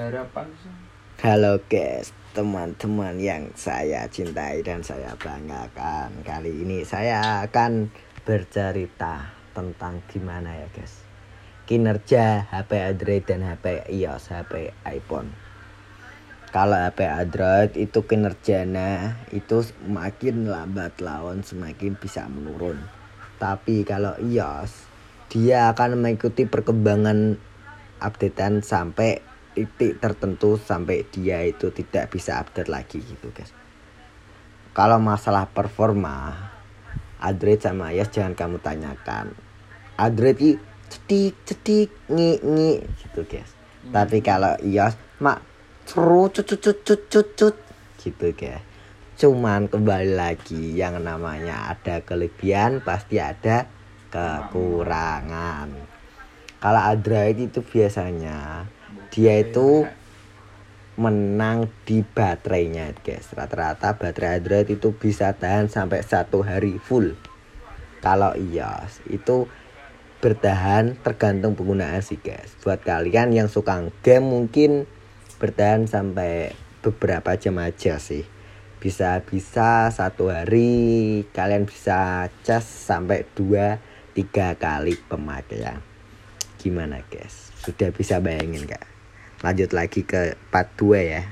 harapan Halo guys, teman-teman yang saya cintai dan saya banggakan. Kali ini saya akan bercerita tentang gimana ya guys. Kinerja HP Android dan HP iOS, HP iPhone. Kalau HP Android itu kinerjanya itu semakin lambat laun semakin bisa menurun. Tapi kalau iOS dia akan mengikuti perkembangan updatean sampai titik tertentu sampai dia itu tidak bisa update lagi gitu guys. Kalau masalah performa Android sama iOS jangan kamu tanyakan. Android itu cetik cetik ngi ngi gitu guys. Hmm. tapi kalau iOS mak cut cut cut cut cut cut gitu guys. Cuman kembali lagi yang namanya ada kelebihan pasti ada kekurangan. Kalau Android itu biasanya dia itu menang di baterainya guys. Rata-rata baterai Android itu bisa tahan sampai satu hari full. Kalau iOS itu bertahan tergantung penggunaan sih guys. Buat kalian yang suka game mungkin bertahan sampai beberapa jam aja sih. Bisa bisa satu hari kalian bisa cas sampai dua tiga kali pemakaian. Gimana guys? Sudah bisa bayangin kak lanjut lagi ke part 2 ya